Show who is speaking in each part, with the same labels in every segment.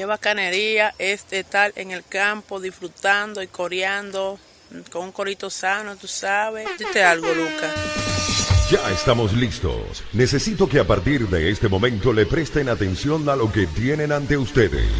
Speaker 1: Qué bacanería es estar en el campo disfrutando y coreando con un corito sano, tú sabes. Dite algo, Lucas.
Speaker 2: Ya estamos listos. Necesito que a partir de este momento le presten atención a lo que tienen ante ustedes.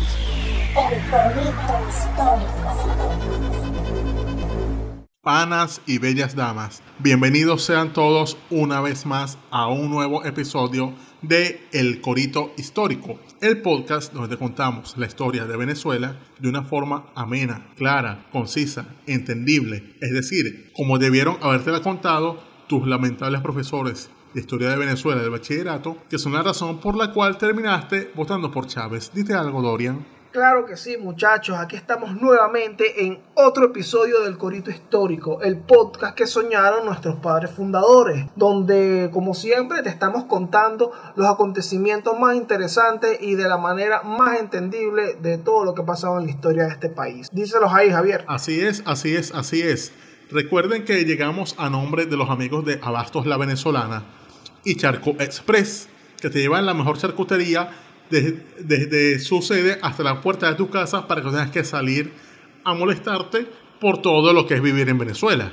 Speaker 3: Panas y bellas damas, bienvenidos sean todos una vez más a un nuevo episodio de El Corito Histórico, el podcast donde te contamos la historia de Venezuela de una forma amena, clara, concisa, entendible, es decir, como debieron habértela contado tus lamentables profesores de historia de Venezuela del bachillerato, que son la razón por la cual terminaste votando por Chávez. Dite algo, Dorian.
Speaker 4: Claro que sí, muchachos. Aquí estamos nuevamente en otro episodio del Corito Histórico, el podcast que soñaron nuestros padres fundadores, donde, como siempre, te estamos contando los acontecimientos más interesantes y de la manera más entendible de todo lo que ha pasado en la historia de este país. Díselos ahí, Javier.
Speaker 3: Así es, así es, así es. Recuerden que llegamos a nombre de los amigos de Abastos La Venezolana y Charco Express, que te llevan la mejor charcutería desde, su sede hasta la puerta de tu casa para que no tengas que salir a molestarte por todo lo que es vivir en Venezuela.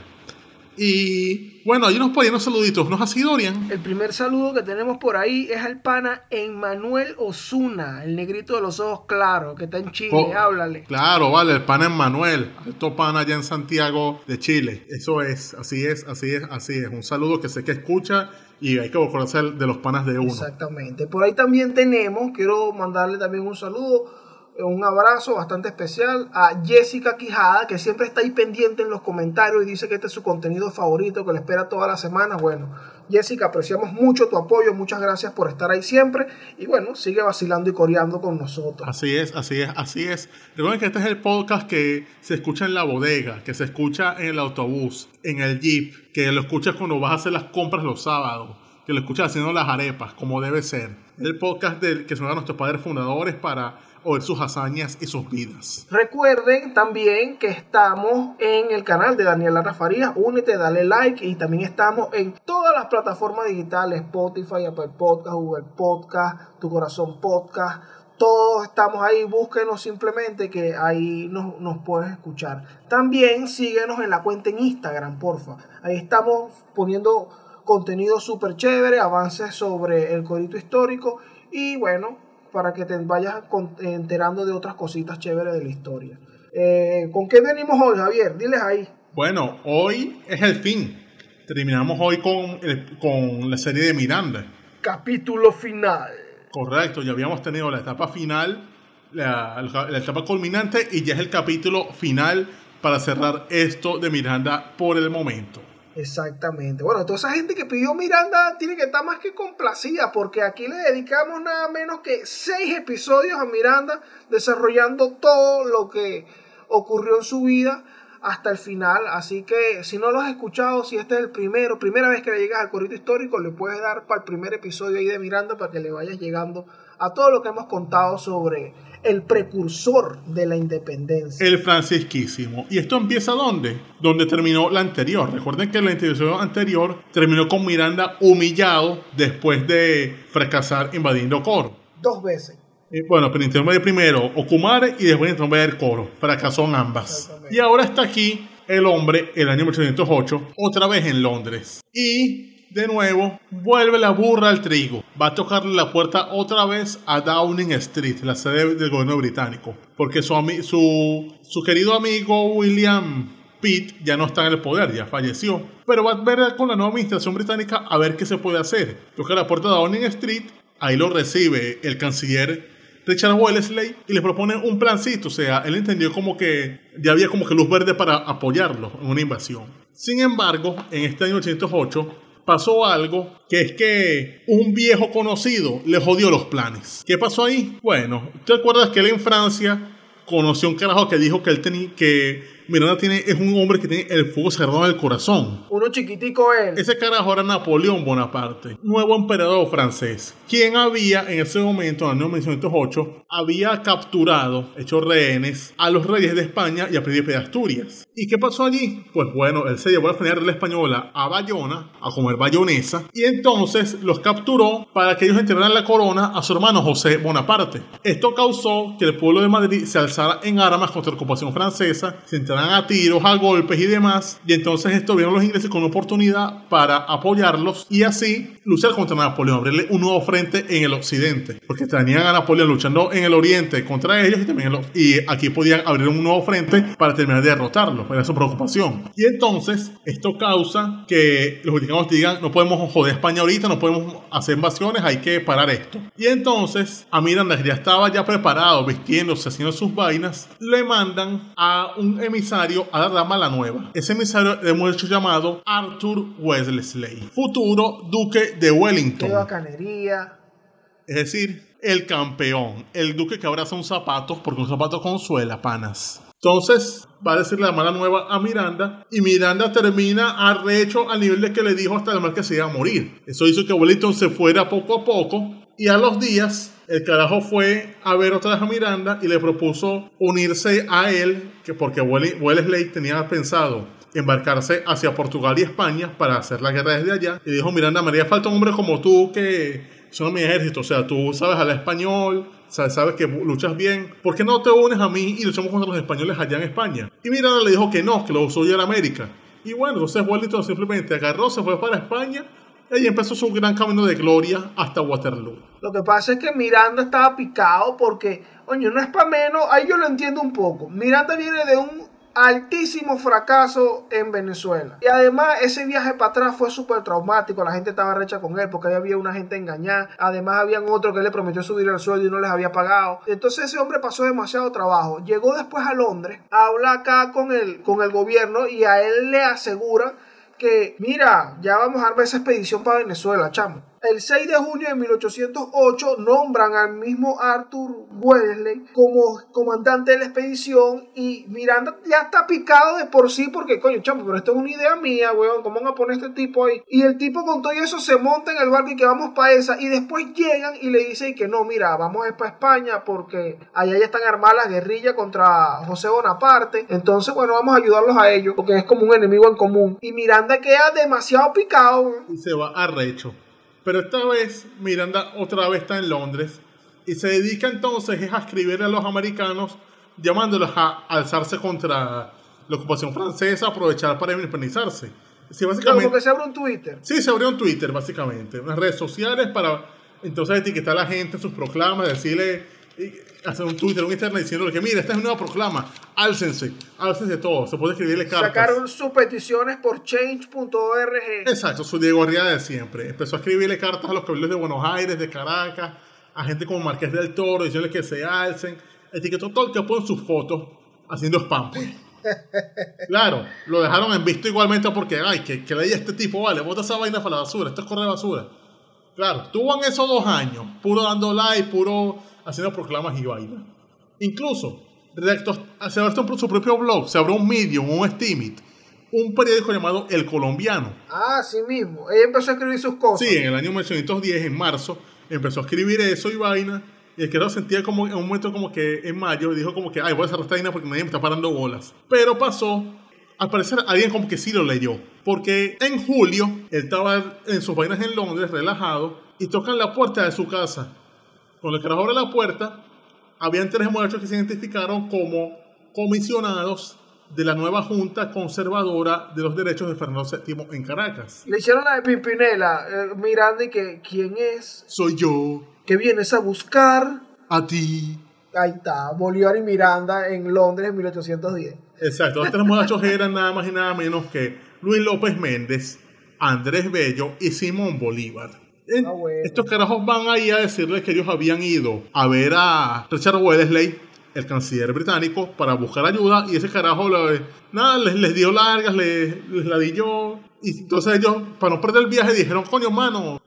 Speaker 3: Y bueno, hay unos por unos saluditos, ¿no es así, Dorian?
Speaker 4: El primer saludo que tenemos por ahí es al pana Emmanuel Osuna, el negrito de los ojos claros, que está en Chile, oh, háblale.
Speaker 3: Claro, vale, el pana Emmanuel, alto pana allá en Santiago de Chile. Eso es, así es, así es, así es. Un saludo que sé que escucha y hay que acordarse de los panas de uno.
Speaker 4: Exactamente. Por ahí también tenemos, quiero mandarle también un saludo un abrazo bastante especial a Jessica Quijada, que siempre está ahí pendiente en los comentarios y dice que este es su contenido favorito, que le espera toda la semana. Bueno, Jessica, apreciamos mucho tu apoyo, muchas gracias por estar ahí siempre y bueno, sigue vacilando y coreando con nosotros.
Speaker 3: Así es, así es, así es. Recuerden que este es el podcast que se escucha en la bodega, que se escucha en el autobús, en el jeep, que lo escuchas cuando vas a hacer las compras los sábados, que lo escuchas haciendo las arepas, como debe ser. El podcast del que son nuestros padres fundadores para o sus hazañas y sus vidas.
Speaker 4: Recuerden también que estamos en el canal de Daniela Rafaría. Únete, dale like y también estamos en todas las plataformas digitales: Spotify, Apple Podcast, Google Podcast, Tu Corazón Podcast. Todos estamos ahí, búsquenos simplemente que ahí nos, nos puedes escuchar. También síguenos en la cuenta en Instagram, porfa. Ahí estamos poniendo contenido súper chévere, avances sobre el corito histórico y bueno, para que te vayas enterando de otras cositas chéveres de la historia. Eh, ¿Con qué venimos hoy, Javier? Diles ahí.
Speaker 3: Bueno, hoy es el fin. Terminamos hoy con, con la serie de Miranda.
Speaker 4: Capítulo final.
Speaker 3: Correcto, ya habíamos tenido la etapa final, la, la etapa culminante y ya es el capítulo final para cerrar esto de Miranda por el momento.
Speaker 4: Exactamente. Bueno, toda esa gente que pidió Miranda tiene que estar más que complacida porque aquí le dedicamos nada menos que seis episodios a Miranda desarrollando todo lo que ocurrió en su vida hasta el final. Así que si no lo has escuchado, si este es el primero, primera vez que le llegas al corrito histórico, le puedes dar para el primer episodio ahí de Miranda para que le vayas llegando a todo lo que hemos contado sobre el precursor de la independencia.
Speaker 3: El francisquísimo. ¿Y esto empieza dónde? Donde terminó la anterior. Recuerden que la intervención anterior terminó con Miranda humillado después de fracasar invadiendo Coro.
Speaker 4: Dos veces.
Speaker 3: bueno, pero de primero Ocumare y después el Coro. Fracasó en ambas. Y ahora está aquí el hombre, el año 1808, otra vez en Londres. Y de nuevo, vuelve la burra al trigo. Va a tocarle la puerta otra vez a Downing Street, la sede del gobierno británico. Porque su, su, su querido amigo William Pitt ya no está en el poder, ya falleció. Pero va a ver con la nueva administración británica a ver qué se puede hacer. Toca la puerta de Downing Street, ahí lo recibe el canciller Richard Wellesley y le propone un plancito. O sea, él entendió como que ya había como que luz verde para apoyarlo en una invasión. Sin embargo, en este año 1808, pasó algo que es que un viejo conocido le jodió los planes. ¿Qué pasó ahí? Bueno, ¿te acuerdas que él en Francia conoció un carajo que dijo que él tenía que Miranda tiene, es un hombre que tiene el fuego cerrado en el corazón.
Speaker 4: Uno chiquitico él.
Speaker 3: Ese carajo era Napoleón Bonaparte, nuevo emperador francés, quien había en ese momento, en el año 1908, había capturado, hecho rehenes, a los reyes de España y a Príncipe de Asturias. ¿Y qué pasó allí? Pues bueno, él se llevó a la familia española a Bayona, a comer bayonesa, y entonces los capturó para que ellos entregaran la corona a su hermano José Bonaparte. Esto causó que el pueblo de Madrid se alzara en armas contra la ocupación francesa, se entraran a tiros, a golpes y demás, y entonces esto vieron los ingleses con oportunidad para apoyarlos y así luchar contra Napoleón, abrirle un nuevo frente en el occidente, porque tenían a Napoleón luchando en el oriente contra ellos y también en y aquí podían abrir un nuevo frente para terminar de derrotarlos, era su preocupación. Y entonces esto causa que los vaticanos digan, no podemos joder a España ahorita, no podemos hacer invasiones, hay que parar esto. Y entonces a Miranda, que ya estaba ya preparado, vistiéndose, haciendo sus vainas, le mandan a un emisario a la dama la nueva. Ese emisario de hecho llamado Arthur Wellesley, futuro duque de
Speaker 4: Qué
Speaker 3: Wellington.
Speaker 4: bacanería.
Speaker 3: Es decir, el campeón, el duque que abraza un zapato, porque un zapato consuela, panas. Entonces, va a decirle la mala nueva a Miranda, y Miranda termina arrecho al nivel de que le dijo hasta el mal que se iba a morir. Eso hizo que Wellington se fuera poco a poco, y a los días, el carajo fue a ver otra vez a Miranda y le propuso unirse a él, que porque Welle- Wellesley tenía pensado embarcarse hacia Portugal y España para hacer la guerra desde allá. Y dijo, Miranda, me haría falta un hombre como tú que son mi ejército. O sea, tú sabes hablar español, sabes, que luchas bien. ¿Por qué no te unes a mí y luchamos contra los españoles allá en España? Y Miranda le dijo que no, que lo suyo era América. Y bueno, entonces Wellington simplemente agarró, se fue para España y empezó su gran camino de gloria hasta Waterloo.
Speaker 4: Lo que pasa es que Miranda estaba picado porque, oye, no es para menos, ahí yo lo entiendo un poco. Miranda viene de un altísimo fracaso en Venezuela. Y además ese viaje para atrás fue súper traumático, la gente estaba recha con él porque ahí había una gente engañada, además habían otro que le prometió subir el sueldo y no les había pagado. Entonces ese hombre pasó demasiado trabajo. Llegó después a Londres, habla acá con el, con el gobierno y a él le aseguran que, mira, ya vamos a armar esa expedición para Venezuela, chamo. El 6 de junio de 1808 nombran al mismo Arthur Wellesley como comandante de la expedición y Miranda ya está picado de por sí porque, coño, chamo, pero esto es una idea mía, weón, ¿cómo van a poner este tipo ahí? Y el tipo con todo eso se monta en el barco y que vamos para esa y después llegan y le dicen que no, mira, vamos a ir para España porque allá ya están armadas las guerrillas contra José Bonaparte, entonces, bueno, vamos a ayudarlos a ellos porque es como un enemigo en común. Y Miranda queda demasiado picado, weón.
Speaker 3: y se va arrecho. Pero esta vez Miranda otra vez está en Londres y se dedica entonces es a escribir a los americanos llamándolos a alzarse contra la ocupación francesa, aprovechar para independizarse. Sí,
Speaker 4: Claro,
Speaker 3: básicamente,
Speaker 4: porque se abre un Twitter.
Speaker 3: sí, se abrió un Twitter básicamente, unas redes sociales para entonces etiquetar a la gente en sus proclamas, decirle, hacer un Twitter, un internet diciéndole que mira, esta es una nueva proclama, álcense, álcense todo, se puede escribirle cartas.
Speaker 4: Sacaron sus peticiones por change.org.
Speaker 3: Exacto, su Diego Arriaga de siempre. Empezó a escribirle cartas a los cabildos de Buenos Aires, de Caracas, a gente como Marqués del Toro, diciéndole que se alcen. Etiquetó todo el que pone sus fotos haciendo spam. pues. Claro, lo dejaron en visto igualmente porque, ay, que, que leía este tipo, vale, bota esa vaina para la basura, esto es correr basura. Claro, tuvo en esos dos años, puro dando like, puro haciendo proclamas y vaina. Incluso, redactó, se abrió su propio blog, se abrió un Medium, un Steamit, un periódico llamado El Colombiano.
Speaker 4: Ah, sí mismo. Ella empezó a escribir sus cosas.
Speaker 3: Sí, en el año 1910, en marzo, empezó a escribir eso y vaina. Y el que lo sentía como en un momento como que en mayo dijo como que, ay, voy a cerrar esta vaina porque nadie me está parando bolas. Pero pasó, al parecer alguien como que sí lo leyó. Porque en julio, él estaba en sus vainas en Londres, relajado, y tocan la puerta de su casa. Cuando el carajo abre la puerta, habían tres muchachos que se identificaron como comisionados de la nueva Junta Conservadora de los Derechos de Fernando VII en Caracas.
Speaker 4: Le hicieron la de Pimpinela, eh, Miranda, y que, ¿quién es?
Speaker 3: Soy yo,
Speaker 4: ¿Qué vienes a buscar?
Speaker 3: a ti.
Speaker 4: Ahí está, Bolívar y Miranda en Londres en 1810.
Speaker 3: Exacto, los tres muchachos eran nada más y nada menos que Luis López Méndez, Andrés Bello y Simón Bolívar. En-
Speaker 4: Ah, bueno.
Speaker 3: Estos carajos van ahí a decirles que ellos habían ido a ver a Richard Wellesley, el canciller británico, para buscar ayuda y ese carajo lo- nada, les, les dio largas, les, les ladilló Y entonces ellos, para no perder el viaje, dijeron, coño, mano,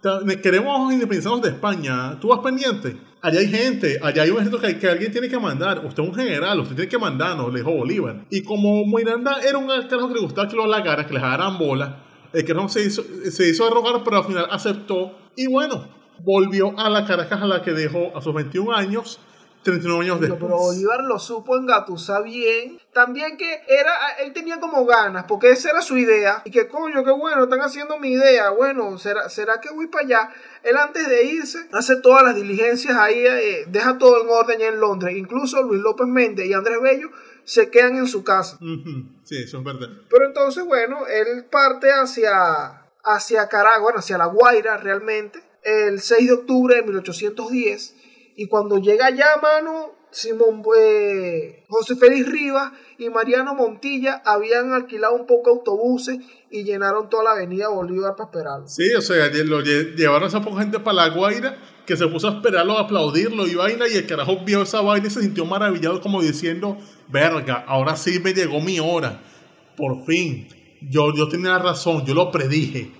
Speaker 3: queremos independizarnos de España. ¿Tú vas pendiente? Allá hay gente, allá hay un ejército que, que alguien tiene que mandar. Usted es un general, usted tiene que mandarnos, le dijo Bolívar. Y como Miranda era un carajo que le gustaba que lo halagaran, que les dieran bola, el carajo se hizo, se hizo rogar, pero al final aceptó. Y bueno, volvió a la Caracas a la que dejó a sus 21 años, 39 años después.
Speaker 4: Pero Bolívar lo supo engatusar bien. También que era, él tenía como ganas, porque esa era su idea. Y que coño, qué bueno, están haciendo mi idea. Bueno, ¿será, será que voy para allá? Él antes de irse, hace todas las diligencias ahí, eh, deja todo en orden en Londres. Incluso Luis López Méndez y Andrés Bello se quedan en su casa.
Speaker 3: Sí, eso es verdad.
Speaker 4: Pero entonces, bueno, él parte hacia, hacia Caracas, bueno, hacia La Guaira realmente, el 6 de octubre de 1810. Y cuando llega allá, mano, Simón, eh, José Félix Rivas y Mariano Montilla habían alquilado un poco autobuses y llenaron toda la avenida Bolívar para esperarlo.
Speaker 3: Sí, o sea, lo lle- llevaron a esa poca gente para la Guaira que se puso a esperarlo, a aplaudirlo y vaina. Y el carajo vio esa vaina y se sintió maravillado, como diciendo: Verga, ahora sí me llegó mi hora. Por fin. Yo, yo tenía razón, yo lo predije.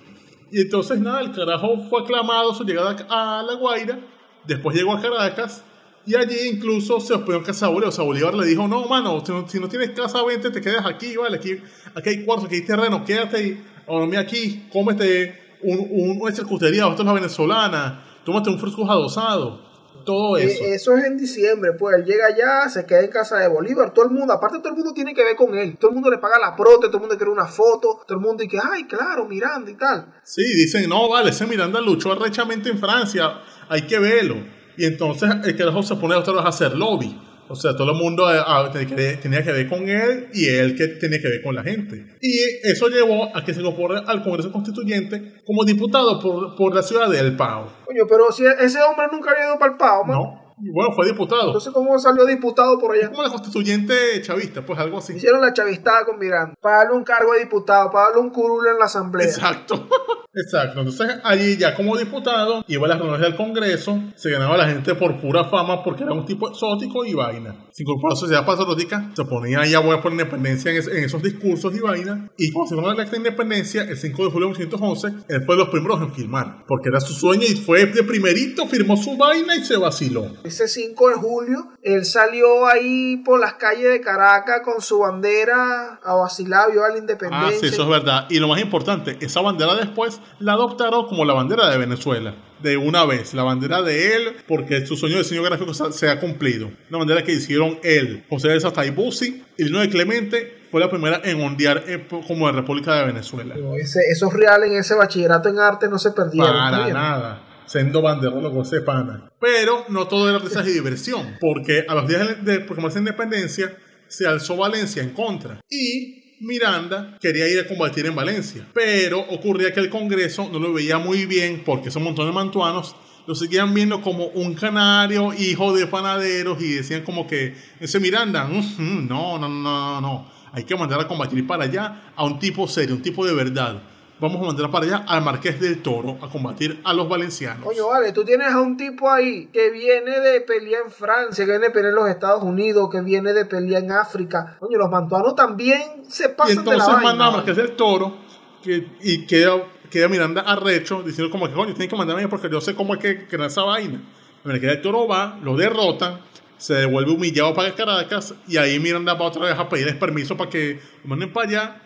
Speaker 3: Y entonces, nada, el carajo fue aclamado su llegada a la Guaira. Después llegó a Caracas. Y allí incluso se hospedó en casa Bolívar. O sea, Bolívar le dijo, no, mano, si no, si no tienes casa, vente, te quedas aquí, vale, aquí, aquí hay cuartos, aquí hay terreno, quédate dormí aquí, cómete un, un, una charcutería, esto es la venezolana, tómate un fresco adosado, todo
Speaker 4: Eh,
Speaker 3: eso.
Speaker 4: eso es en diciembre, pues él llega allá, se queda en casa de Bolívar, todo el mundo, aparte todo el mundo tiene que ver con él, todo el mundo le paga la prote, todo el mundo quiere una foto, todo el mundo dice, ay, claro, Miranda y tal.
Speaker 3: Sí, dicen, no, vale, ese Miranda luchó arrechamente en Francia, hay que verlo. Y entonces el carajo se pone otra vez a hacer lobby. O sea, todo el mundo eh, ah, tenía que- tenía que ver con él y él que tenía que ver con la gente. Y eso llevó a que se incorpore al Congreso Constituyente como diputado por, por la ciudad de El Pao.
Speaker 4: Coño, pero si ese hombre nunca había ido para el Pau, man.
Speaker 3: ¿No? Y bueno, fue diputado.
Speaker 4: Entonces, ¿cómo salió diputado por allá?
Speaker 3: como la constituyente chavista, pues algo así.
Speaker 4: Hicieron la chavistada con Miranda, para darle un cargo de diputado, para darle un curul en la asamblea.
Speaker 3: Exacto. Exacto. Entonces, allí ya como diputado, iba a las reuniones del Congreso, se ganaba la gente por pura fama porque era un tipo exótico y vaina. Se incorporó a la sociedad patriótica, se ponía ahí a huevo por la independencia en, es- en esos discursos y vaina. Y cuando se ganó la acta de independencia, el 5 de julio de 1911, él fue de los primeros en firmar. Porque era su sueño y fue de primerito, firmó su vaina y se vaciló.
Speaker 4: Ese 5 de julio, él salió ahí por las calles de Caracas con su bandera a vacilar, vio a la
Speaker 3: Ah,
Speaker 4: independencia.
Speaker 3: sí, eso es verdad. Y lo más importante, esa bandera después la adoptaron como la bandera de Venezuela. De una vez, la bandera de él, porque su sueño de diseño gráfico se, ha cumplido. Una bandera que hicieron él, José de Sataibusi y Lino de Clemente fue la primera en ondear eh, como de República de Venezuela.
Speaker 4: Ese- esos reales en ese bachillerato en arte no se perdieron. ¿está
Speaker 3: Para nada. Siendo banderola con ese pana. Pero no todo era risas y diversión. Porque a los días de proclamarse la independencia se alzó Valencia en contra. Y Miranda quería ir a combatir en Valencia. Pero ocurría que el Congreso no lo veía muy bien porque esos montón de mantuanos lo seguían viendo como un canario, hijo de panaderos, y decían como que ese Miranda, "Ujú, no, no, no, no, no. Hay que mandar a combatir para allá a un tipo serio, un tipo de verdad. Vamos a mandar para allá al Marqués del Toro a combatir a los valencianos.
Speaker 4: Coño, vale, tú tienes a un tipo ahí que viene de pelear en Francia, que viene de pelear en los Estados Unidos, que viene de pelear en África. Coño, los mantuanos también se
Speaker 3: y
Speaker 4: pasan de la
Speaker 3: entonces manda a Marqués del Toro que, y queda, queda Miranda arrecho diciendo como que coño, tienen que mandarme porque yo sé cómo es que crear esa vaina. Marqués del Toro va, lo derrotan, se devuelve humillado para Caracas y ahí Miranda va otra vez a pedirles permiso para que lo manden para allá.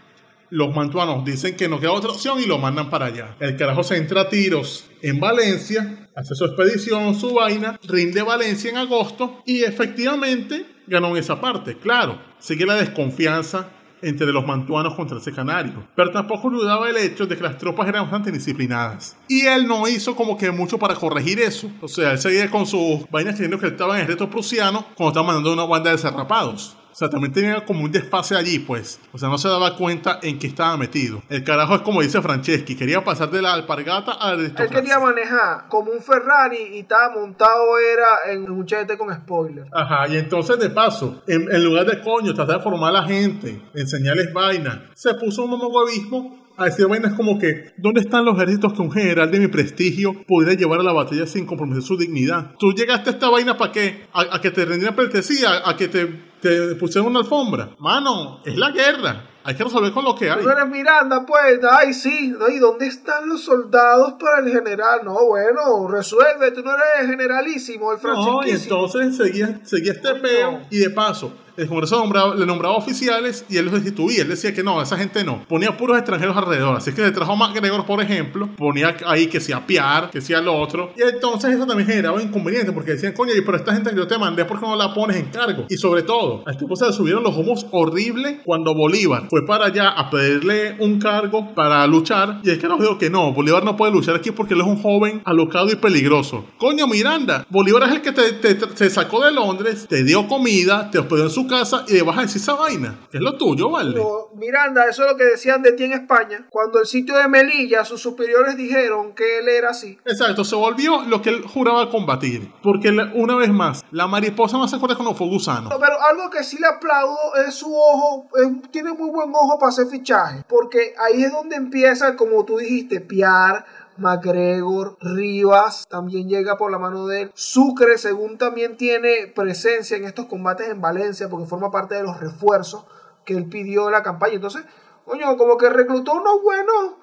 Speaker 3: Los mantuanos dicen que no queda otra opción y lo mandan para allá. El carajo se entra a tiros en Valencia, hace su expedición, su vaina, rinde Valencia en agosto y efectivamente ganó en esa parte. Claro, sigue la desconfianza entre los mantuanos contra ese canario. Pero tampoco dudaba el hecho de que las tropas eran bastante disciplinadas. Y él no hizo como que mucho para corregir eso. O sea, él seguía con sus vainas creyendo que él estaba en el reto prusiano cuando estaba mandando una banda de cerrapados. O sea, también tenía como un desfase allí, pues. O sea, no se daba cuenta en qué estaba metido. El carajo es como dice Franceschi, quería pasar de la alpargata a la
Speaker 4: Él quería manejar como un Ferrari y estaba montado era en un chete con spoiler.
Speaker 3: Ajá, y entonces de paso, en, en lugar de coño, tratar de formar a la gente, enseñarles vainas, se puso un momoguavismo a decir vainas como que, ¿dónde están los ejércitos que un general de mi prestigio podría llevar a la batalla sin comprometer su dignidad? ¿Tú llegaste a esta vaina para qué? ¿A, a que te rendieran pleitesía? ¿A que te, te pusieran una alfombra? Mano, es la guerra. Hay que resolver con lo que hay.
Speaker 4: Tú eres Miranda, pues, ay, sí. ¿y dónde están los soldados para el general? No, bueno, resuelve, tú no eres generalísimo, el
Speaker 3: No, y
Speaker 4: francisquísimo.
Speaker 3: entonces seguía, seguía este peo. Y de paso, el Congreso nombraba- le nombraba oficiales y él los destituía. Él decía que no, esa gente no. Ponía puros extranjeros alrededor. Así que le trajo a MacGregor, por ejemplo. Ponía ahí que sea Piar, que sea lo otro. Y entonces eso también generaba inconvenientes porque decían, coño, y pero esta gente que yo te mandé, ¿por qué no la pones en cargo? Y sobre todo, a este tipo se le subieron los humos horrible cuando Bolívar fue para allá a pedirle un cargo para luchar. Y es que nos dijo que no, Bolívar no puede luchar aquí porque él es un joven alocado y peligroso. Coño, Miranda, Bolívar es el que te, te- te sacó de Londres, te dio comida, te hospedó en su casa y le vas a decir esa vaina. Es lo tuyo, ¿vale?
Speaker 4: No, Miranda, eso es lo que decían de ti en España. Cuando el sitio de Melilla, sus superiores dijeron que él era así.
Speaker 3: Exacto, se volvió lo que él juraba combatir. Porque una vez más, la mariposa no se acuerda cuando fue gusano.
Speaker 4: No, Pero algo que sí le aplaudo es su ojo, es- tiene muy buen ojo para hacer fichaje, porque ahí es donde empieza, como tú dijiste, Piar, McGregor, Rivas, también llega por la mano de él. Sucre, según también tiene presencia en estos combates en Valencia, porque forma parte de los refuerzos que él pidió en la campaña. Entonces, coño, como que reclutó unos buenos,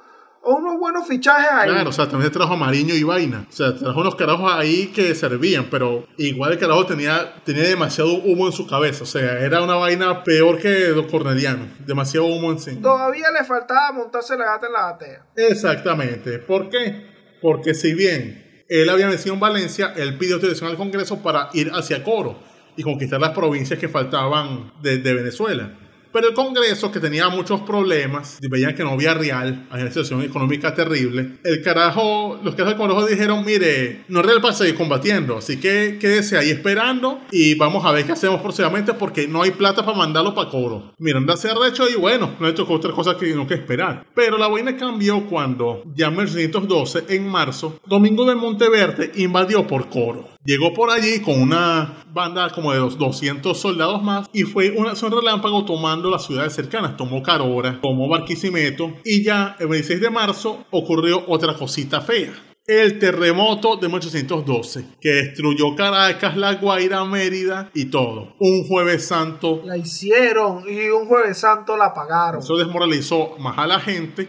Speaker 4: unos buenos fichajes ahí.
Speaker 3: Claro, o sea, también trajo Mariño y vaina. O sea, trajo unos carajos ahí que servían, pero igual el carajo tenía, tenía demasiado humo en su cabeza. O sea, era una vaina peor que los cornelianos. Demasiado humo encima.
Speaker 4: Todavía le faltaba montarse la gata en la batea.
Speaker 3: Exactamente. ¿Por qué? Porque si bien él había vencido en Valencia, él pidió autorización al Congreso para ir hacia Coro y conquistar las provincias que faltaban de, de Venezuela. Pero el Congreso, que tenía muchos problemas, veían que no había real, había una situación económica terrible, el carajo, los carajos del Congreso dijeron, mire, no real para seguir combatiendo, así que quédese ahí esperando y vamos a ver qué hacemos próximamente porque no hay plata para mandarlo para Coro. Miranda se arrechó y bueno, no le tocó otra cosa que no que esperar. Pero la vaina cambió cuando, ya en 1912, en marzo, Domingo de Monteverde invadió por Coro. Llegó por allí con una banda como de los 200 soldados más y fue una acción relámpago tomando las ciudades cercanas. Tomó Carora, tomó Barquisimeto y ya el 26 de marzo ocurrió otra cosita fea. El terremoto de 1812, que destruyó Caracas, La Guaira, Mérida y todo. Un jueves santo
Speaker 4: La hicieron y un jueves santo la pagaron.
Speaker 3: eso desmoralizó más a la gente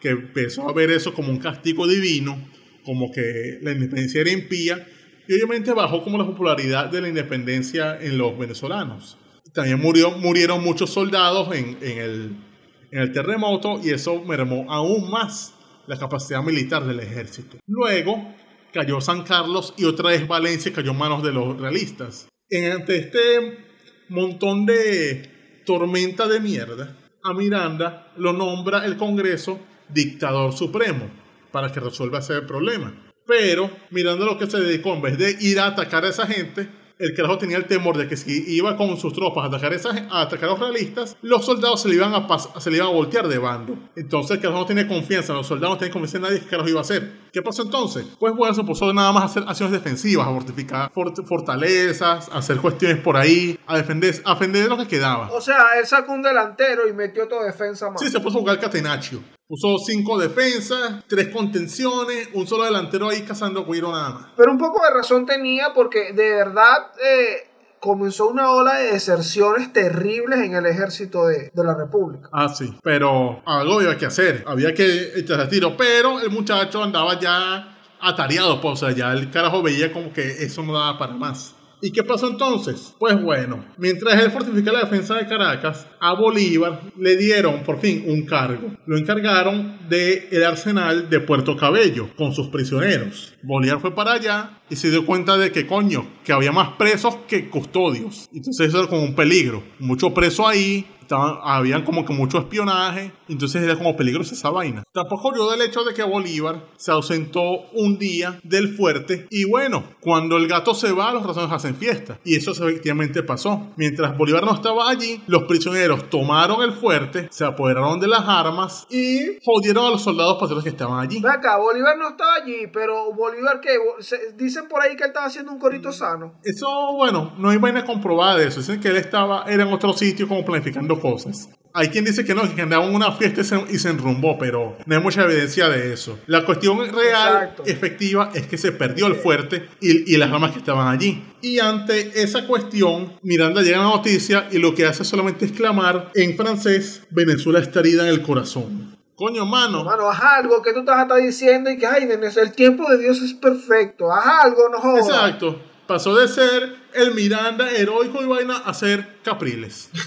Speaker 3: que empezó a ver eso como un castigo divino, como que la independencia era impía, y obviamente bajó como la popularidad de la independencia en los venezolanos. También murió, murieron muchos soldados en, el terremoto y eso mermó aún más la capacidad militar del ejército. Luego cayó San Carlos y otra vez Valencia cayó en manos de los realistas. En ante este montón de tormenta de mierda, a Miranda lo nombra el Congreso dictador supremo para que resuelva ese problema. Pero Miranda lo que se dedicó, en vez de ir a atacar a esa gente, el carajo tenía el temor de que si iba con sus tropas a atacar, a esa gen- a, atacar a los realistas, los soldados se le, iban a pas- se le iban a voltear de bando. Entonces el carajo no tenía confianza, los soldados no tenían confianza en nadie, ¿qué carajo iba a hacer? ¿Qué pasó entonces? Pues bueno, se puso nada más a hacer acciones defensivas, a fortificar fort- fortalezas, a hacer cuestiones por ahí, a defender, a defender lo que quedaba.
Speaker 4: O sea, él sacó un delantero y metió toda defensa más.
Speaker 3: Sí, se puso a jugar catenaccio. Puso cinco defensas, tres contenciones, un solo delantero ahí cazando cuiro nada más.
Speaker 4: Pero un poco de razón tenía porque de verdad eh, comenzó una ola de deserciones terribles en el ejército de, de la República.
Speaker 3: Ah, sí. Pero algo había que hacer. Había que echarse a tiro. Pero el muchacho andaba ya atareado. Pues, o sea, ya el carajo veía como que eso no daba para más. ¿Y qué pasó entonces? Pues bueno, mientras él fortificaba la defensa de Caracas, a Bolívar le dieron por fin un cargo. Lo encargaron del el arsenal de Puerto Cabello con sus prisioneros. Bolívar fue para allá y se dio cuenta de que coño, que había más presos que custodios. Entonces eso era como un peligro. Mucho preso ahí, estaban, habían como que mucho espionaje, entonces era como peligrosa esa vaina. Tampoco oyó del hecho de que Bolívar se ausentó un día del fuerte y bueno, cuando el gato se va, los razones hacen fiesta. Y eso efectivamente pasó. Mientras Bolívar no estaba allí, los prisioneros tomaron el fuerte, se apoderaron de las armas y jodieron a los soldados patriotas que estaban allí.
Speaker 4: Acá, Bolívar no estaba allí, pero Bolívar que dicen por ahí que él estaba haciendo un corito sano.
Speaker 3: Eso, bueno, no hay vaina comprobada de eso. Dicen que él estaba, era en otro sitio como planificando cosas. Hay quien dice que no, que andaba en una fiesta y se, y se enrumbó, pero no hay mucha evidencia de eso. La cuestión real,
Speaker 4: Exacto.
Speaker 3: efectiva, es que se perdió el fuerte y, y las ramas que estaban allí. Y ante esa cuestión, Miranda llega a la noticia y lo que hace solamente es clamar en francés, Venezuela está herida en el corazón. Coño, mano.
Speaker 4: Mano, haz algo que tú estás hasta diciendo y que, ay, Venezuela, el tiempo de Dios es perfecto. Haz algo, no jodas.
Speaker 3: Exacto. Pasó de ser el Miranda heroico y vaina a ser Capriles.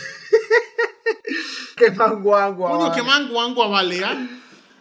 Speaker 4: Que manguangua.
Speaker 3: Coño, que man guangua vale, ¿ah?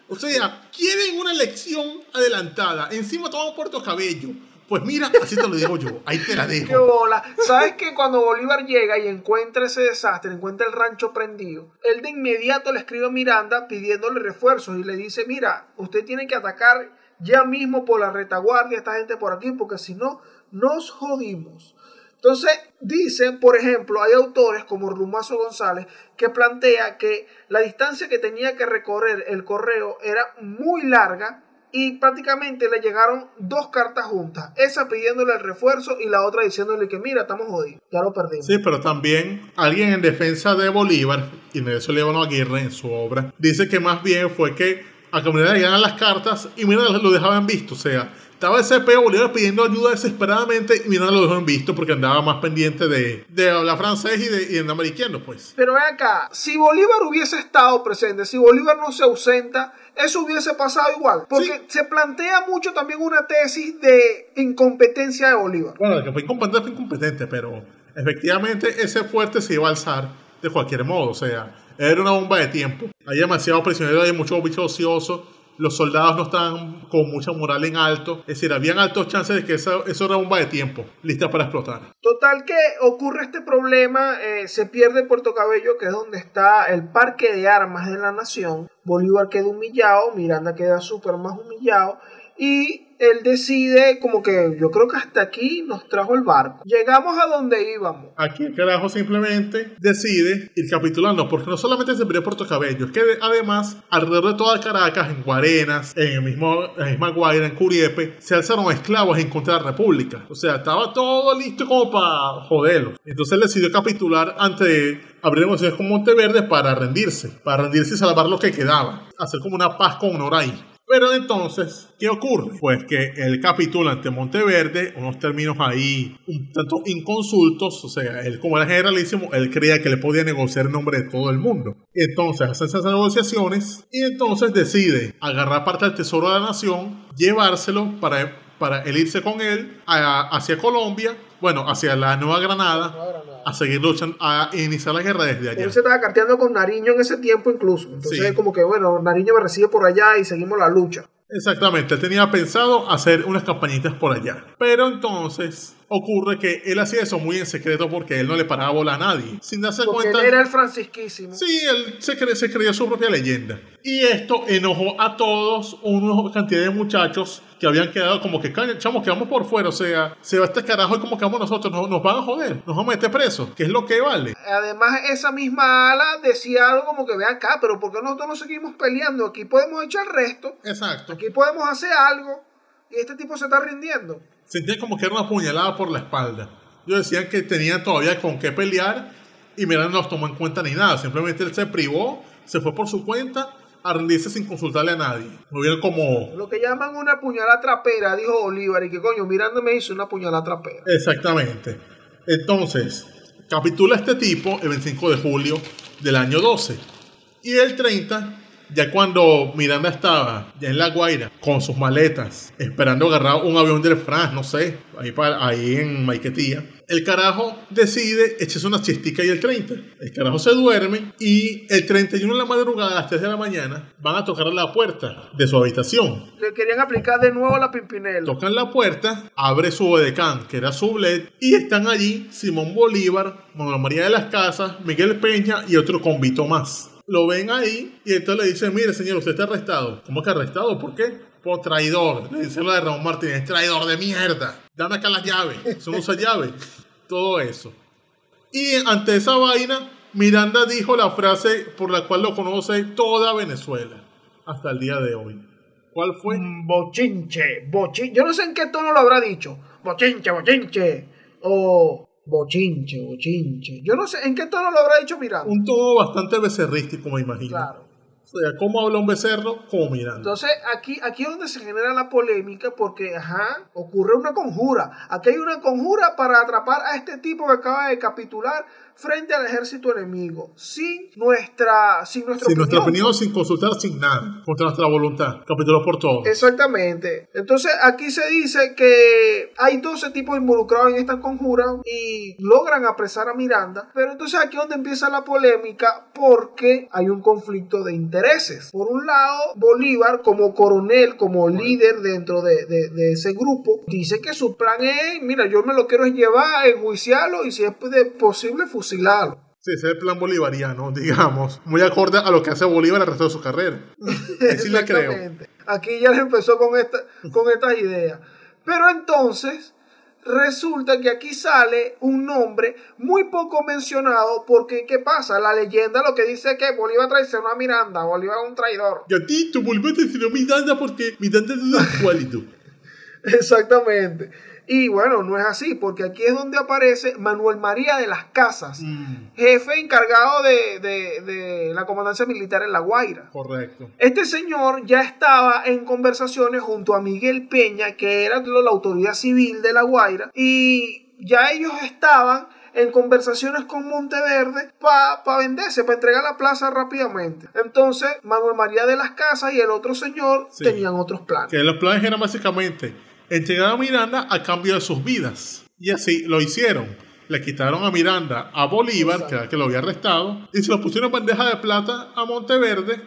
Speaker 3: O sea, quieren una elección adelantada. Encima toman Puerto Cabello. Pues mira, así te lo digo yo. Ahí te la
Speaker 4: Qué
Speaker 3: dejo.
Speaker 4: bola. ¿Sabes que cuando Bolívar llega y encuentra ese desastre, encuentra el rancho prendido, él de inmediato le escribe a Miranda pidiéndole refuerzos y le dice, mira, usted tiene que atacar ya mismo por la retaguardia a esta gente por aquí, porque si no, nos jodimos. Entonces, dicen, por ejemplo, hay autores como Rumazo González que plantea que la distancia que tenía que recorrer el correo era muy larga y prácticamente le llegaron dos cartas juntas, esa pidiéndole el refuerzo y la otra diciéndole que mira, estamos jodidos, ya lo perdimos.
Speaker 3: Sí, pero también alguien en defensa de Bolívar, y Nelson Líbano Aguirre en su obra, dice que más bien fue que a Comunidad le llegaban las cartas y mira, lo dejaban visto. O sea, estaba ese peo Bolívar pidiendo ayuda desesperadamente y mira, lo dejaban visto porque andaba más pendiente de, de hablar francés y de, y de andar mariqueando, pues.
Speaker 4: Pero ven acá, si Bolívar hubiese estado presente, si Bolívar no se ausenta, eso hubiese pasado igual. Porque se plantea mucho también una tesis de incompetencia de Bolívar.
Speaker 3: Bueno, el que fue incompetente fue incompetente, pero efectivamente ese fuerte se iba a alzar de cualquier modo. O sea, era una bomba de tiempo. Hay demasiados prisioneros, hay muchos bichos ociosos. Los soldados no estaban con mucha moral en alto. Es decir, habían altos chances de que eso, eso era bomba de tiempo, lista para explotar.
Speaker 4: Total que ocurre este problema, eh, se pierde Puerto Cabello, que es donde está el parque de armas de la nación. Bolívar queda humillado, Miranda queda súper más humillado. Y él decide, como que yo creo que hasta aquí nos trajo el barco. Llegamos a donde íbamos.
Speaker 3: Aquí el carajo simplemente decide ir capitulando, porque no solamente se perdió Puerto Cabello, es que además alrededor de toda Caracas, en Guarenas, en el mismo, en la misma Guaira, en Curiepe, se alzaron esclavos en contra de la República. O sea, estaba todo listo como para joderlos. Entonces él decidió capitular ante abrir negociaciones con Monteverde para rendirse, para rendirse y salvar lo que quedaba, hacer como una paz con honor ahí. Pero entonces, ¿qué ocurre? Pues que él capitula ante Monteverde, unos términos ahí un tanto inconsultos, o sea, él como era generalísimo, él creía que le podía negociar en nombre de todo el mundo. Entonces hacen esas negociaciones y entonces decide agarrar parte del tesoro de la nación, llevárselo para, para él irse con él a- hacia Colombia, bueno, hacia la Nueva Granada, a seguir luchando, a iniciar la guerra desde allá.
Speaker 4: Él se estaba carteando con Nariño en ese tiempo incluso. Entonces
Speaker 3: Sí.
Speaker 4: como que, bueno, Nariño me recibe por allá y seguimos la lucha.
Speaker 3: Exactamente, él tenía pensado hacer unas campañitas por allá. Pero entonces ocurre que él hacía eso muy en secreto porque él no le paraba bola a nadie. Sin darse
Speaker 4: Porque él
Speaker 3: cuenta.
Speaker 4: era el francisquísimo.
Speaker 3: Sí, él se, cre- se creyó su propia leyenda. Y esto enojó a todos, una cantidad de muchachos que habían quedado como que, "Caño, chamo, quedamos por fuera. O sea, se va este carajo y como quedamos nosotros, nos, nos van a joder, nos van a meter presos, que es lo que vale.
Speaker 4: Además, esa misma ala decía algo como que ve acá, pero ¿por qué nosotros no seguimos peleando? Aquí podemos echar el resto,
Speaker 3: Exacto.
Speaker 4: aquí podemos hacer algo y este tipo se está rindiendo.
Speaker 3: Sentía como que era una puñalada por la espalda. Ellos decían que tenían todavía con qué pelear y Miranda no los tomó en cuenta ni nada. Simplemente él se privó, se fue por su cuenta a rendirse sin consultarle a nadie. Lo vieron como...
Speaker 4: Lo que llaman una puñalada trapera, dijo Bolívar, y que coño, Miranda me hizo una puñalada trapera.
Speaker 3: Exactamente. Entonces, capitula este tipo el 25 de julio del año 12. Y el 30, ya cuando Miranda estaba ya en La Guaira con sus maletas, esperando agarrar un avión del France, no sé, ahí, para, ahí en Maiquetía, el carajo decide echarse una chistica y el 30. El carajo se duerme y el 31 de la madrugada, a las 3 de la mañana, van a tocar la puerta de su habitación.
Speaker 4: Le querían aplicar de nuevo la pimpinela.
Speaker 3: Tocan la puerta, abre su edecán, que era su bled, y están allí Simón Bolívar, Manuel María de las Casas, Miguel Peña y otro convito más. Lo ven ahí y entonces le dicen, mire señor, usted está arrestado. ¿Cómo que arrestado? ¿Por qué? Por traidor. Le dice lo de Ramón Martínez, traidor de mierda. Dame acá las llaves. Eso no usa llave. Todo eso. Y ante esa vaina, Miranda dijo la frase por la cual lo conoce toda Venezuela hasta el día de hoy. ¿Cuál fue?
Speaker 4: Mm, Bochinche, bochinche. Yo no sé en qué tono lo habrá dicho. Bochinche, bochinche. O Bochinche, bochinche. Yo no sé, ¿en qué tono lo habrá dicho Miranda?
Speaker 3: Un tono bastante becerrístico, me imagino.
Speaker 4: Claro.
Speaker 3: O sea, ¿cómo habla un becerro? Como Miranda.
Speaker 4: Entonces, aquí, aquí es donde se genera la polémica porque, ajá, ocurre una conjura. Aquí hay una conjura para atrapar a este tipo que acaba de capitular frente al ejército enemigo, sin nuestra, sin nuestra
Speaker 3: sin
Speaker 4: opinión.
Speaker 3: nuestra opinión, sin consultar, sin nada, contra nuestra voluntad. Capítulo por todo.
Speaker 4: Exactamente. Entonces aquí se dice que hay 12 tipos involucrados en esta conjura y logran apresar a Miranda. Pero entonces aquí es donde empieza la polémica porque hay un conflicto de intereses. Por un lado, Bolívar como coronel, como líder dentro de, de- de ese grupo, dice que su plan es, mira, yo me lo quiero llevar, enjuiciarlo y si es de posible fusilarlo.
Speaker 3: Sí, ese es el plan bolivariano, digamos. Muy acorde a lo que hace Bolívar el resto de su carrera. Ahí sí le creo.
Speaker 4: Aquí ya empezó con, esta, con estas ideas. Pero entonces resulta que aquí sale un nombre muy poco mencionado porque ¿qué pasa? La leyenda lo que dice es que Bolívar traicionó a Miranda, Bolívar es un traidor.
Speaker 3: Y a ti, tu Bolívar te enseñó Miranda porque Miranda es un.
Speaker 4: Exactamente. Y bueno, no es así, porque aquí es donde aparece Manuel María de las Casas,
Speaker 3: Mm,
Speaker 4: jefe encargado de, de- de la comandancia militar en La Guaira.
Speaker 3: correcto.
Speaker 4: Este señor ya estaba en conversaciones junto a Miguel Peña, que era la autoridad civil de La Guaira, y ya ellos estaban en conversaciones con Monteverde para venderse, para entregar la plaza rápidamente. Entonces, Manuel María de las Casas y el otro señor
Speaker 3: Sí.
Speaker 4: tenían otros planes.
Speaker 3: Que los planes eran básicamente entregar a Miranda a cambio de sus vidas. Y así lo hicieron. Le quitaron a Miranda a Bolívar, que era el que lo había arrestado, y se lo pusieron en bandeja de plata a Monteverde,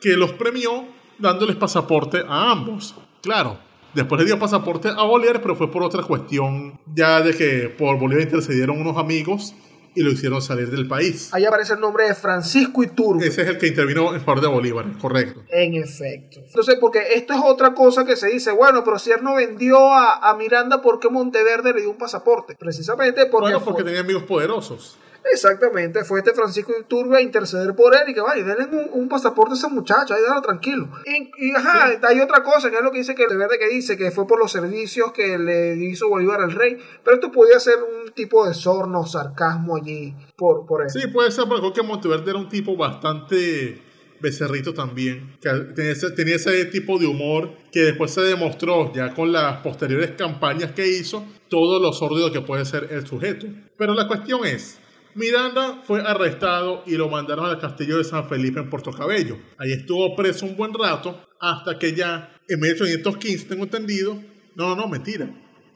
Speaker 3: que los premió dándoles pasaporte a ambos. Claro, después le dio pasaporte a Bolívar, pero fue por otra cuestión, ya de que por Bolívar intercedieron unos amigos y lo hicieron salir del país.
Speaker 4: Ahí aparece el nombre de Francisco Iturbe.
Speaker 3: Ese es el que intervino en favor de Bolívar, correcto.
Speaker 4: En efecto. Entonces, porque esto es otra cosa que se dice, bueno, pero si él no vendió a, a Miranda, ¿por qué Monteverde le dio un pasaporte? Precisamente porque...
Speaker 3: Bueno,
Speaker 4: fue-
Speaker 3: porque tenía amigos poderosos.
Speaker 4: Exactamente, fue este Francisco Iturbe a interceder por él y que vaya, denle un, un pasaporte a ese muchacho, ahí déjalo tranquilo. Y, y, ajá, hay otra cosa, que es lo que dice que de que dice, que fue por los servicios que le hizo Bolívar al rey, pero esto podía ser un tipo de sorno, sarcasmo allí, por, por eso.
Speaker 3: Sí, puede ser, creo que Monteverde era un tipo bastante becerrito también, que tenía ese, tenía ese tipo de humor que después se demostró ya con las posteriores campañas que hizo, todo lo sórdido que puede ser el sujeto. Pero la cuestión es, Miranda fue arrestado y lo mandaron al castillo de San Felipe en Puerto Cabello. Ahí estuvo preso un buen rato hasta que ya en 1815, tengo entendido, no, no, mentira,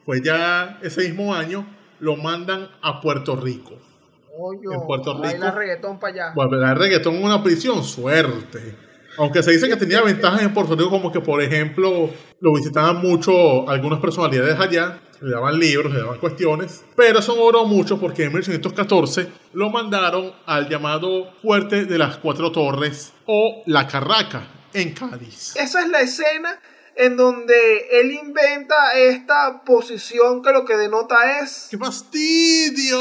Speaker 3: fue ya ese mismo año, lo mandan a Puerto Rico.
Speaker 4: Coño,
Speaker 3: en Puerto Rico.
Speaker 4: reggaetón para allá.
Speaker 3: Bueno, el reggaetón en una prisión, suerte. Aunque se dice que tenía ventajas en Puerto Rico, como que, por ejemplo, lo visitaban mucho algunas personalidades allá, le daban libros, le daban cuestiones, pero eso no duró mucho porque en 1814 lo mandaron al llamado Fuerte de las Cuatro Torres o La Carraca en Cádiz.
Speaker 4: Esa es la escena en donde él inventa esta posición que lo que denota es...
Speaker 3: ¡Qué fastidio!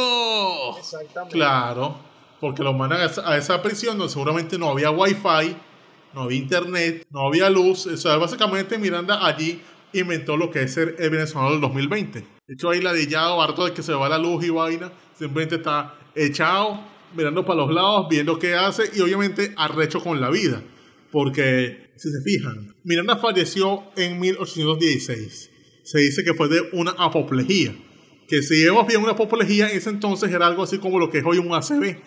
Speaker 4: Exactamente.
Speaker 3: Claro, porque lo mandan a esa, a esa prisión donde seguramente no había wifi, no había internet, no había luz. O sea, básicamente Miranda allí inventó lo que es ser el venezolano del 2020. De hecho, ahí ladillado, harto de que se va la luz y vaina, simplemente está echado, mirando para los lados, viendo qué hace y obviamente arrecho con la vida. Porque, si se fijan, Miranda falleció en 1816. Se dice que fue de una apoplejía. Que si vemos bien una apoplejía, en ese entonces era algo así como lo que es hoy un ACV.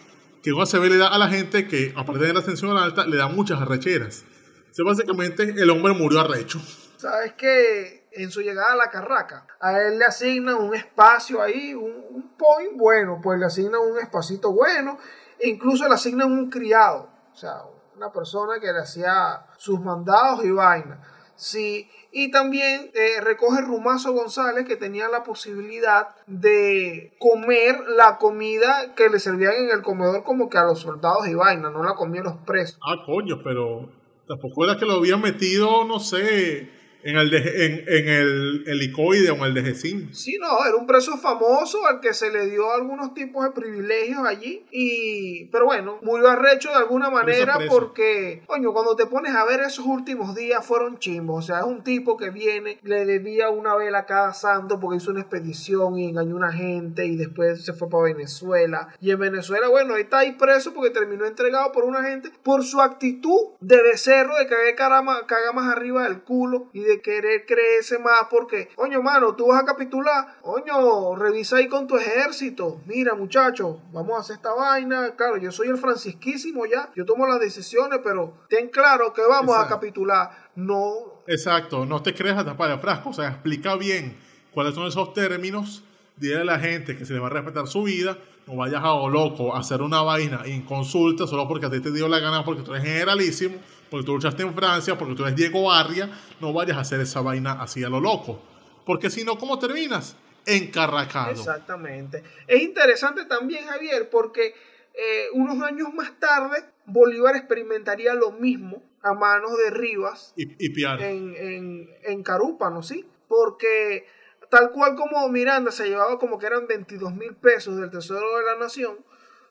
Speaker 3: Que un ACV le da a la gente que, aparte de la tensión alta, le da muchas arrecheras. O sea, básicamente, el hombre murió arrecho.
Speaker 4: Sabes que en su llegada a la carraca, a él le asignan un espacio ahí, un, point bueno, pues le asignan un espacito bueno, e incluso le asignan un criado, o sea, una persona que le hacía sus mandados y vaina. Sí, y también eh, recoge Rumazo González que tenía la posibilidad de comer la comida que le servían en el comedor como que a los soldados y vaina, no la comían los presos.
Speaker 3: Ah, coño, pero tampoco era que lo habían metido, no sé, en el, de, en, en, el helicoide o en el de
Speaker 4: Sí, no, era un preso famoso al que se le dio algunos tipos de privilegios allí. Y, pero bueno, murió arrecho de alguna manera porque, coño, cuando te pones a ver esos últimos días fueron chimbos. O sea, es un tipo que viene, le debía una vela a cada santo porque hizo una expedición y engañó a una gente y después se fue para Venezuela. Y en Venezuela, bueno, ahí está ahí preso porque terminó entregado por una gente por su actitud de becerro, de que caga más arriba del culo y de de querer creerse más porque, coño, mano, tú vas a capitular, coño, revisa ahí con tu ejército. Mira, muchachos, vamos a hacer esta vaina. Claro, yo soy el francisquísimo ya, yo tomo las decisiones, pero ten claro que vamos a capitular. No.
Speaker 3: Exacto, no te creas tapar el frasco, o sea, explica bien cuáles son esos términos. Dile a la gente que se le va a respetar su vida, no vayas a loco a hacer una vaina en consulta solo porque a ti te dio la gana, porque tú eres generalísimo porque tú luchaste en Francia, porque tú eres Diego Barria, no vayas a hacer esa vaina así a lo loco. Porque si no, ¿cómo terminas? Encarracado.
Speaker 4: Exactamente. Es interesante también, Javier, porque eh, unos años más tarde Bolívar experimentaría lo mismo a manos de Rivas
Speaker 3: y, y
Speaker 4: en, en, en Carúpano, ¿sí? Porque tal cual como Miranda se llevaba como que eran 22 mil pesos del Tesoro de la Nación,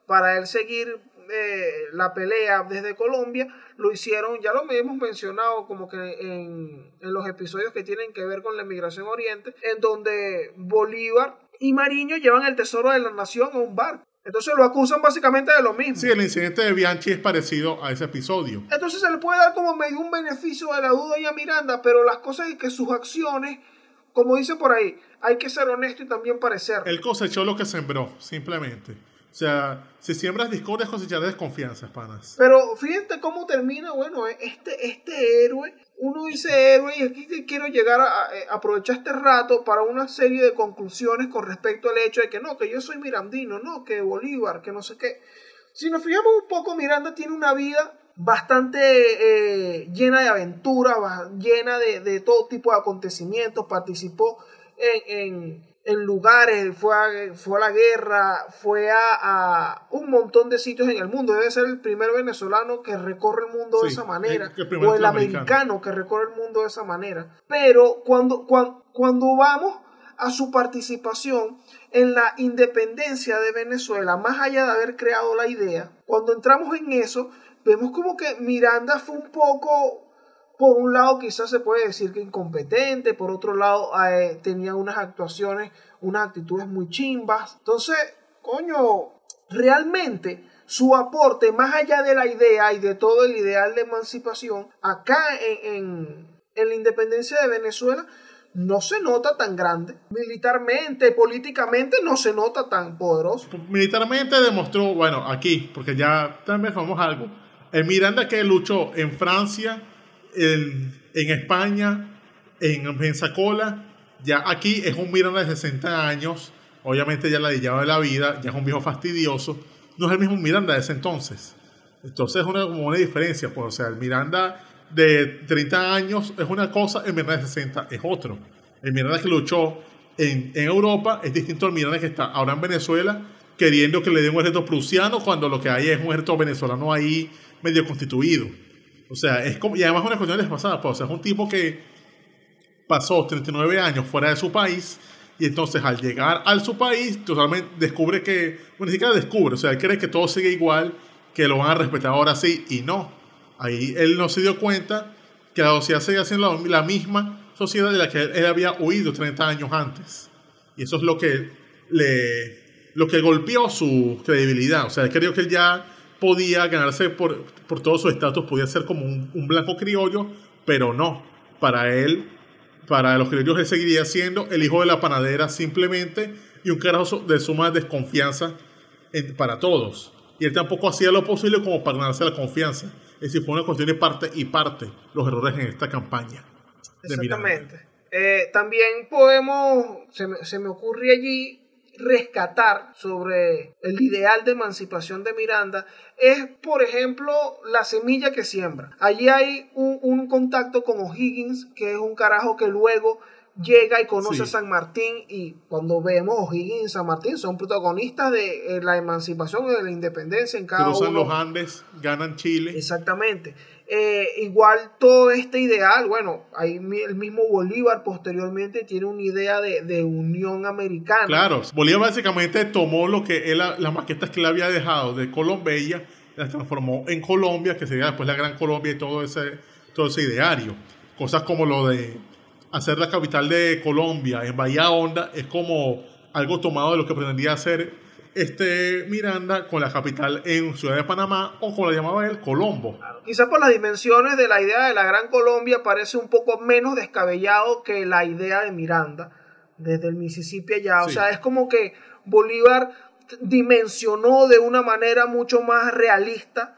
Speaker 4: para él seguir la pelea desde Colombia, lo hicieron, ya lo hemos mencionado como que en, en los episodios que tienen que ver con la emigración oriente, en donde Bolívar y Mariño llevan el tesoro de la nación a un barco. Entonces lo acusan básicamente de lo mismo.
Speaker 3: Sí, el incidente de Bianchi es parecido a ese episodio.
Speaker 4: Entonces se le puede dar como medio un beneficio de la duda a Miranda, pero las cosas es que sus acciones, como dice por ahí, hay que ser honesto y también parecer.
Speaker 3: Él cosechó lo que sembró, simplemente. O sea, si siembras discordia, cosecharás desconfianza, panas.
Speaker 4: Pero fíjate cómo termina, bueno, este, este héroe, uno dice héroe y aquí quiero llegar a, eh, aprovechar este rato para una serie de conclusiones con respecto al hecho de que no, que yo soy mirandino, no, que Bolívar, que no sé qué. Si nos fijamos un poco, Miranda tiene una vida bastante eh, llena de aventuras, llena de, todo tipo de acontecimientos, participó en lugares, fue a, fue a la guerra, fue a, un montón de sitios en el mundo. Debe ser el primer venezolano que recorre el mundo de esa manera, o el americano que recorre el mundo de esa manera. Pero cuando, cuando, cuando vamos a su participación en la independencia de Venezuela, más allá de haber creado la idea, cuando entramos en eso, vemos como que Miranda fue un poco por un lado quizás se puede decir que incompetente, por otro lado eh, tenía unas actuaciones, unas actitudes muy chimbas. Entonces, coño, realmente su aporte, más allá de la idea y de todo el ideal de emancipación, acá en, en la independencia de Venezuela, no se nota tan grande. Militarmente, políticamente, no se nota tan poderoso.
Speaker 3: Militarmente demostró, bueno, aquí, porque ya también vamos algo. El Miranda que luchó en Francia, en, en España, en Pensacola, ya aquí es un Miranda de 60 años, obviamente ya la lleva de la vida, ya es un viejo fastidioso, no es el mismo Miranda de ese entonces. Entonces es una, como una diferencia, pues, o sea, el Miranda de 30 años es una cosa, el Miranda de 60 es otro. El Miranda que luchó en, en Europa es distinto al Miranda que está ahora en Venezuela, queriendo que le den un ejército prusiano cuando lo que hay es un ejército venezolano ahí medio constituido. O sea, es como, y además una cuestión pasada, pues, o sea, es un tipo que pasó 39 años fuera de su país y entonces al llegar a su país totalmente descubre que, bueno, ni siquiera descubre, o sea, él cree que todo sigue igual, que lo van a respetar ahora sí y no. Ahí él no se dio cuenta que la sociedad sigue siendo la, misma sociedad de la que él, había huido 30 años antes. Y eso es lo que le lo que golpeó su credibilidad. O sea, él creyó que él ya podía ganarse por, por todo su estatus, podía ser como un, un, blanco criollo, pero no. Para él, para los criollos, él seguiría siendo el hijo de la panadera simplemente y un carajo de suma desconfianza para todos. Y él tampoco hacía lo posible como para ganarse la confianza. Es decir, fue una cuestión de parte y parte los errores en esta campaña.
Speaker 4: Exactamente. Eh, también podemos, se me, se me ocurre allí rescatar sobre el ideal de emancipación de Miranda es, por ejemplo, la semilla que siembra. Allí hay un, contacto con O'Higgins, que es un carajo que luego llega y conoce
Speaker 3: Sí.
Speaker 4: a San Martín y cuando vemos O'Higgins y San Martín son protagonistas de eh, la emancipación y de la independencia en cada
Speaker 3: Cruzan
Speaker 4: uno.
Speaker 3: los Andes, ganan Chile.
Speaker 4: Exactamente. Eh, igual todo este ideal, bueno, ahí el mismo Bolívar posteriormente tiene una idea de, de unión americana.
Speaker 3: Claro, Bolívar básicamente tomó lo que él, las maquetas que él había dejado de Colombia, las transformó en Colombia, que sería después la Gran Colombia y todo ese, todo ese ideario. Cosas como lo de hacer la capital de Colombia en Bahía Honda es como algo tomado de lo que pretendía hacer este Miranda con la capital en Ciudad de Panamá o como la llamaba él, Colombo.
Speaker 4: Quizá por las dimensiones de la idea de la Gran Colombia parece un poco menos descabellado que la idea de Miranda desde el Mississippi allá. O sea, es como que Bolívar dimensionó de una manera mucho más realista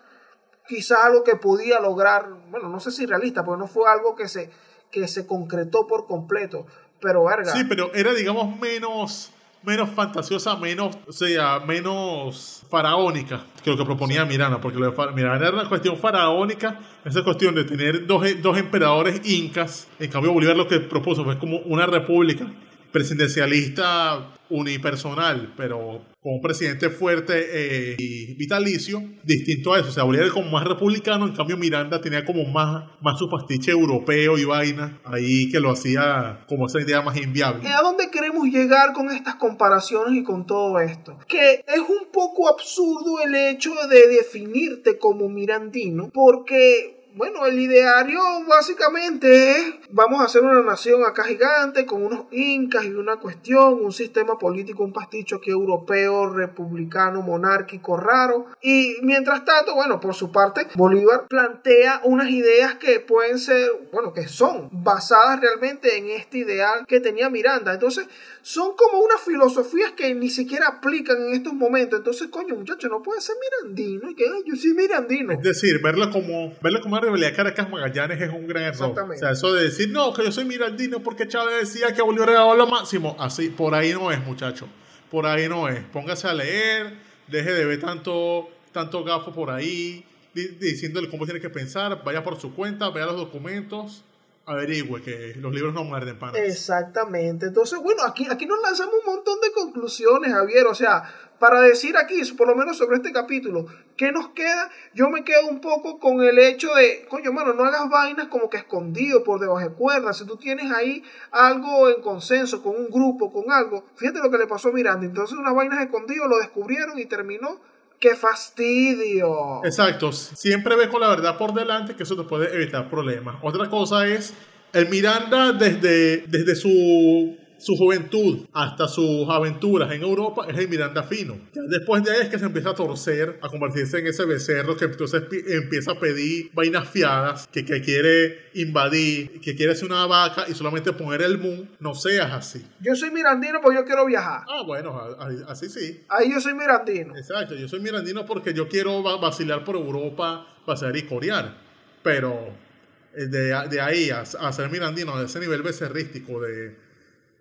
Speaker 4: quizás algo que podía lograr, bueno, no sé si realista, porque no fue algo que se, que se concretó por completo, pero verga.
Speaker 3: Sí, pero era, digamos, menos, menos fantasiosa, menos, o sea, menos faraónica que lo que proponía Miranda, porque lo de Miranda era una cuestión faraónica, esa cuestión de tener dos, dos emperadores incas, en cambio Bolívar lo que propuso fue como una república presidencialista unipersonal, pero con un presidente fuerte eh, y vitalicio, distinto a eso. O sea, como más republicano, en cambio Miranda tenía como más, más su pastiche europeo y vaina, ahí que lo hacía como esa idea más inviable.
Speaker 4: ¿A dónde queremos llegar con estas comparaciones y con todo esto? Que es un poco absurdo el hecho de definirte como mirandino, porque, bueno, el ideario básicamente es, vamos a hacer una nación acá gigante con unos incas y una cuestión, un sistema político, un pasticho aquí europeo, republicano, monárquico, raro. Y mientras tanto, bueno, por su parte, Bolívar plantea unas ideas que pueden ser, bueno, que son basadas realmente en este ideal que tenía Miranda. Entonces, son como unas filosofías que ni siquiera aplican en estos momentos. Entonces, coño, muchacho, no puede ser mirandino. Y que "Ay, yo soy mirandino.
Speaker 3: Es decir, verlo como, verlo como una rivalidad Caracas Magallanes es un gran error.
Speaker 4: Exactamente.
Speaker 3: O sea, eso de decir, no, que yo soy mirandino porque Chávez decía que Bolívar era lo máximo. Así, por ahí no es, muchacho. Por ahí no es. Póngase a leer, deje de ver tanto, tanto gafo por ahí, di- diciéndole cómo tiene que pensar, vaya por su cuenta, vea los documentos, averigüe que los libros no muerden panas.
Speaker 4: Exactamente. Entonces, bueno, aquí, aquí nos lanzamos un montón de conclusiones, Javier. O sea, para decir aquí, por lo menos sobre este capítulo, ¿qué nos queda? Yo me quedo un poco con el hecho de, coño, mano, no hagas vainas como que escondido por debajo de cuerdas. Si tú tienes ahí algo en consenso con un grupo, con algo, fíjate lo que le pasó a Miranda. Entonces, unas vainas escondidas lo descubrieron y terminó. ¡Qué fastidio!
Speaker 3: Exacto, siempre ve con la verdad por delante que eso te puede evitar problemas. Otra cosa es, el Miranda desde, desde su, su juventud hasta sus aventuras en Europa es el Miranda fino. Ya después de ahí es que se empieza a torcer, a convertirse en ese becerro que entonces pi- empieza a pedir vainas fiadas, que, que quiere invadir, que quiere ser una vaca y solamente poner el moon. No seas así.
Speaker 4: Yo soy mirandino porque yo quiero viajar.
Speaker 3: Ah, bueno, así sí.
Speaker 4: Ahí yo soy mirandino.
Speaker 3: Exacto, yo soy mirandino porque yo quiero va- vacilar por Europa, vacilar y corear. Pero eh, de, de ahí a, a ser mirandino, a ese nivel becerrístico de,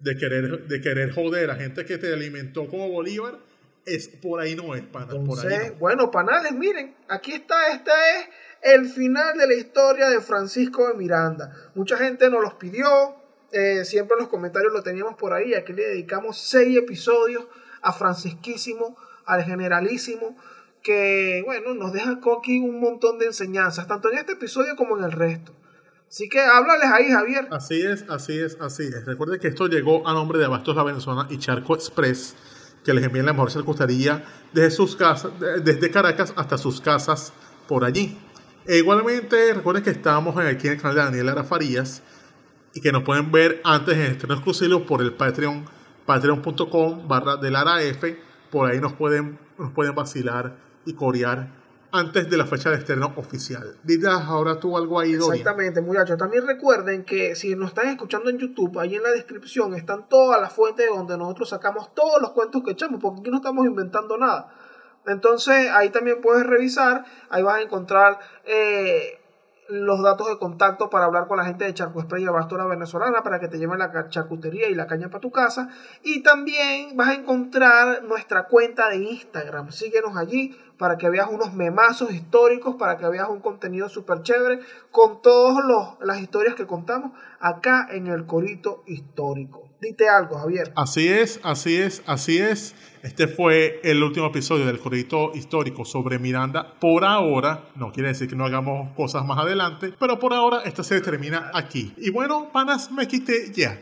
Speaker 3: de, querer, de querer joder a gente que te alimentó como Bolívar, es por ahí no es, pana. por ahí
Speaker 4: Entonces,
Speaker 3: no.
Speaker 4: bueno, panales, miren, aquí está, este es el final de la historia de Francisco de Miranda. Mucha gente nos los pidió, eh, siempre en los comentarios lo teníamos por ahí, aquí le dedicamos seis episodios a Francisquísimo, al Generalísimo, que, bueno, nos deja aquí un montón de enseñanzas, tanto en este episodio como en el resto. Así que háblales ahí, Javier.
Speaker 3: Así es, así es, así es. Recuerden que esto llegó a nombre de Abastos La Venezolana y Charco Express, que les envían la mejor charcutería desde sus casas, de- desde Caracas hasta sus casas por allí. E igualmente, recuerden que estamos aquí en el canal de Daniel Lara Farías y que nos pueden ver antes en estreno exclusivo por el Patreon, patreon.com barra de Lara F. Por ahí nos pueden, nos pueden vacilar y corear antes de la fecha de estreno oficial. Digas ahora tú algo ahí, Dori.
Speaker 4: Exactamente, muchachos. También recuerden que si nos están escuchando en YouTube, ahí en la descripción están todas las fuentes de donde nosotros sacamos todos los cuentos que echamos, porque aquí no estamos inventando nada. Entonces, ahí también puedes revisar, ahí vas a encontrar eh, los datos de contacto para hablar con la gente de Charco Spray y Abastora Venezolana para que te lleven la charcutería y la caña para tu casa. Y también vas a encontrar nuestra cuenta de Instagram. Síguenos allí para que veas unos memazos históricos, para que veas un contenido súper chévere con todas las historias que contamos acá en el Corito Histórico. Dite algo, Javier.
Speaker 3: Así es, así es, así es. Este fue el último episodio del Corito Histórico sobre Miranda. Por ahora, no quiere decir que no hagamos cosas más adelante, pero por ahora esta se termina aquí. Y bueno, panas, me quité ya.